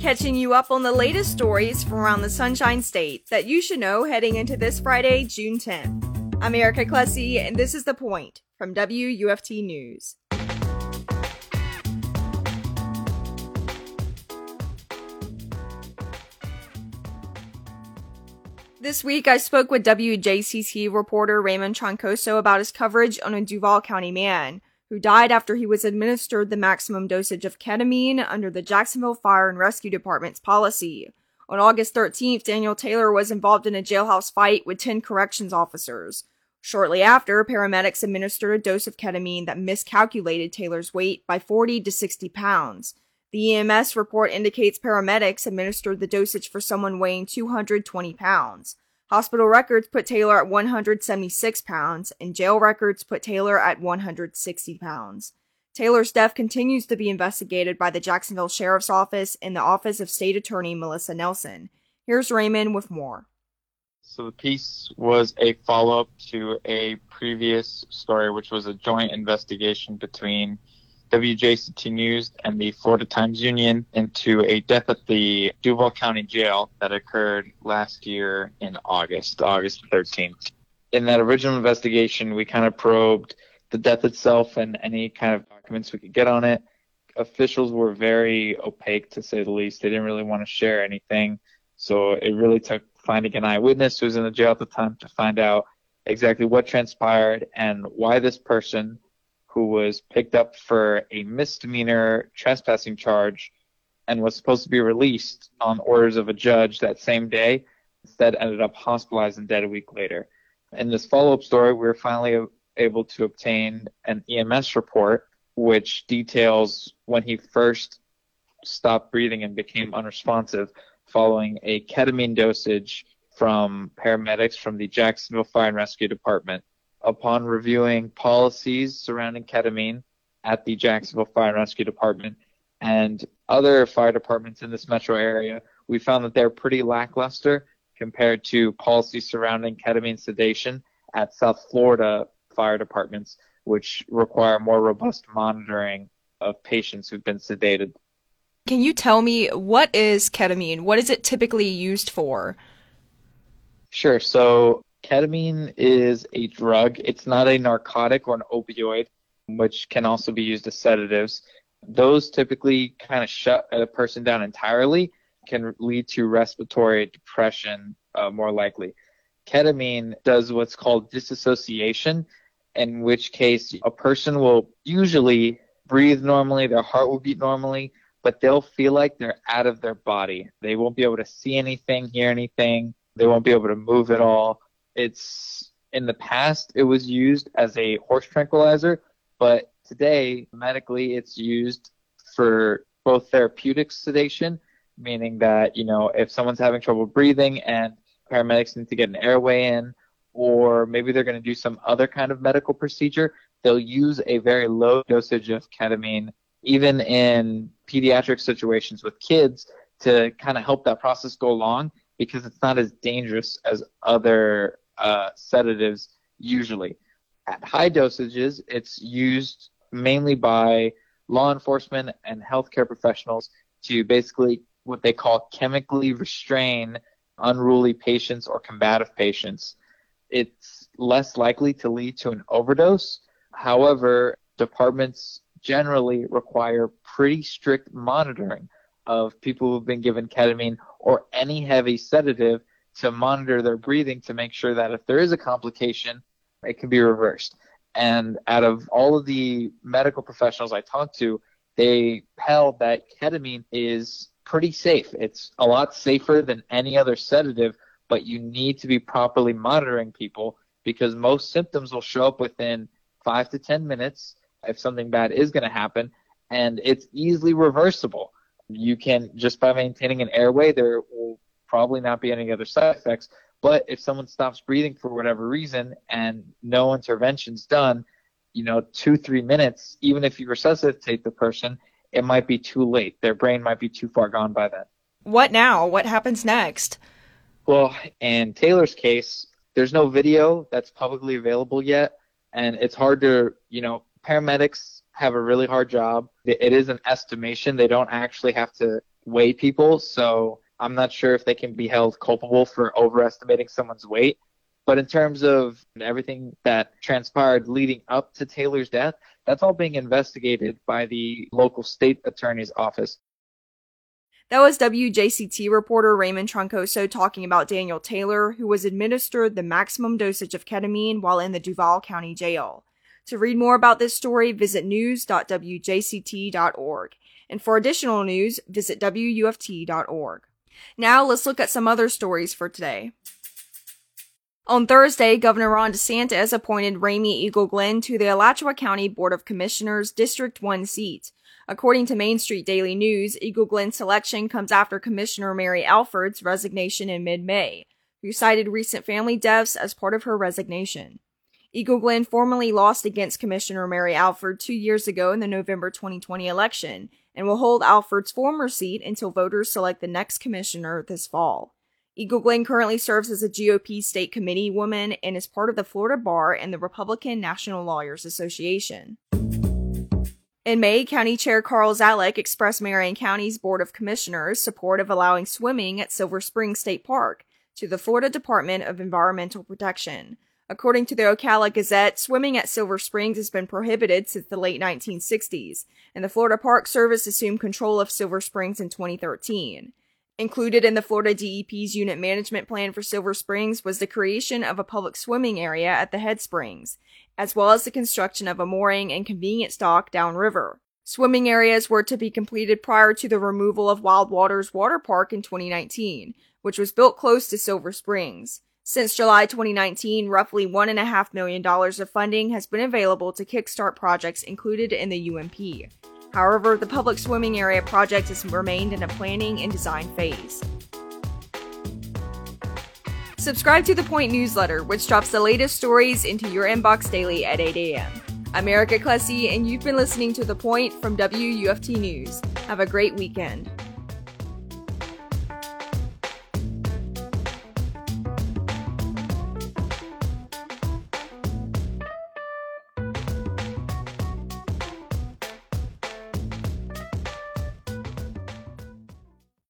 catching you up on the latest stories from around the Sunshine State that you should know heading into this Friday, June 10th. I'm Erika Clesi, and this is The Point from WUFT News. This week, I spoke with WJCT reporter Raymon Troncoso about his coverage on a Duval County man who died after he was administered the maximum dosage of ketamine under the Jacksonville Fire and Rescue Department's policy. On August 13th, Daniel Taylor was involved in a jailhouse fight with 10 corrections officers. Shortly after, paramedics administered a dose of ketamine that miscalculated Taylor's weight by 40 to 60 pounds. The EMS report indicates paramedics administered the dosage for someone weighing 220 pounds. Hospital records put Taylor at 176 pounds, and jail records put Taylor at 160 pounds. Taylor's death continues to be investigated by the Jacksonville Sheriff's Office and the Office of State Attorney Melissa Nelson. Here's Raymon with more. So the piece was a follow up to a previous story, which was a joint investigation between WJCT News and the Florida Times Union into a death at the Duval County Jail that occurred last year in August, August 13th. In that original investigation, we kind of probed the death itself and any kind of documents we could get on it. Officials were very opaque, to say the least. They didn't really want to share anything. So it really took finding an eyewitness who was in the jail at the time to find out exactly what transpired and why this person who was picked up for a misdemeanor trespassing charge and was supposed to be released on orders of a judge that same day, instead ended up hospitalized and dead a week later. In this follow-up story, we were finally able to obtain an EMS report which details when he first stopped breathing and became unresponsive following a ketamine dosage from paramedics from the Jacksonville Fire and Rescue Department upon reviewing policies surrounding ketamine at the Jacksonville Fire and Rescue Department and other fire departments in this metro area, we found that they're pretty lackluster compared to policies surrounding ketamine sedation at South Florida fire departments, which require more robust monitoring of patients who've been sedated. Can you tell me what is ketamine? What is it typically used for? Sure. So Ketamine is a drug. It's not a narcotic or an opioid, which can also be used as sedatives. Those typically kind of shut a person down entirely, can lead to respiratory depression uh, more likely. Ketamine does what's called disassociation, in which case a person will usually breathe normally, their heart will beat normally, but they'll feel like they're out of their body. They won't be able to see anything, hear anything, they won't be able to move at all it's in the past it was used as a horse tranquilizer, but today medically it's used for both therapeutic sedation, meaning that you know if someone's having trouble breathing and paramedics need to get an airway in, or maybe they're going to do some other kind of medical procedure, they'll use a very low dosage of ketamine, even in pediatric situations with kids, to kind of help that process go along because it's not as dangerous as other uh, sedatives usually. At high dosages, it's used mainly by law enforcement and healthcare professionals to basically what they call chemically restrain unruly patients or combative patients. It's less likely to lead to an overdose. However, departments generally require pretty strict monitoring of people who've been given ketamine or any heavy sedative to monitor their breathing to make sure that if there is a complication, it can be reversed. And out of all of the medical professionals I talked to, they held that ketamine is pretty safe. It's a lot safer than any other sedative, but you need to be properly monitoring people because most symptoms will show up within five to 10 minutes if something bad is going to happen, and it's easily reversible. You can, just by maintaining an airway, there will probably not be any other side effects. But if someone stops breathing for whatever reason and no intervention's done, you know, two, three minutes, even if you resuscitate the person, it might be too late. Their brain might be too far gone by then. What now? What happens next? Well, in Taylor's case, there's no video that's publicly available yet. And it's hard to, you know, paramedics have a really hard job. It is an estimation. They don't actually have to weigh people. So I'm not sure if they can be held culpable for overestimating someone's weight. But in terms of everything that transpired leading up to Taylor's death, that's all being investigated by the local state attorney's office. That was WJCT reporter Raymon Troncoso talking about Daniel Taylor, who was administered the maximum dosage of ketamine while in the Duval County Jail. To read more about this story, visit news.wjct.org. And for additional news, visit wuft.org. Now let's look at some other stories for today. On Thursday, Governor Ron DeSantis appointed Raemi Eagle-Glenn to the Alachua County Board of Commissioners District 1 seat. According to Main Street Daily News, Eagle-Glenn's selection comes after Commissioner Mary Alford's resignation in mid-May, who cited recent family deaths as part of her resignation. Eagle-Glenn formally lost against Commissioner Mary Alford two years ago in the November 2020 election and will hold Alford's former seat until voters select the next commissioner this fall. Eagle-Glenn currently serves as a GOP state committee woman and is part of the Florida Bar and the Republican National Lawyers Association. In May, County Chair Carl Zalak expressed Marion County's Board of Commissioners' support of allowing swimming at Silver Spring State Park to the Florida Department of Environmental Protection. According to the Ocala Gazette, swimming at Silver Springs has been prohibited since the late 1960s, and the Florida Park Service assumed control of Silver Springs in 2013. Included in the Florida DEP's unit management plan for Silver Springs was the creation of a public swimming area at the head springs, as well as the construction of a mooring and convenience dock downriver. Swimming areas were to be completed prior to the removal of Wild Waters Water Park in 2019, which was built close to Silver Springs. Since July 2019, roughly $1.5 million of funding has been available to kickstart projects included in the UMP. However, the public swimming area project has remained in a planning and design phase. Subscribe to the Point newsletter, which drops the latest stories into your inbox daily at 8 a.m. I'm Erika Clesi, and you've been listening to The Point from WUFT News. Have a great weekend.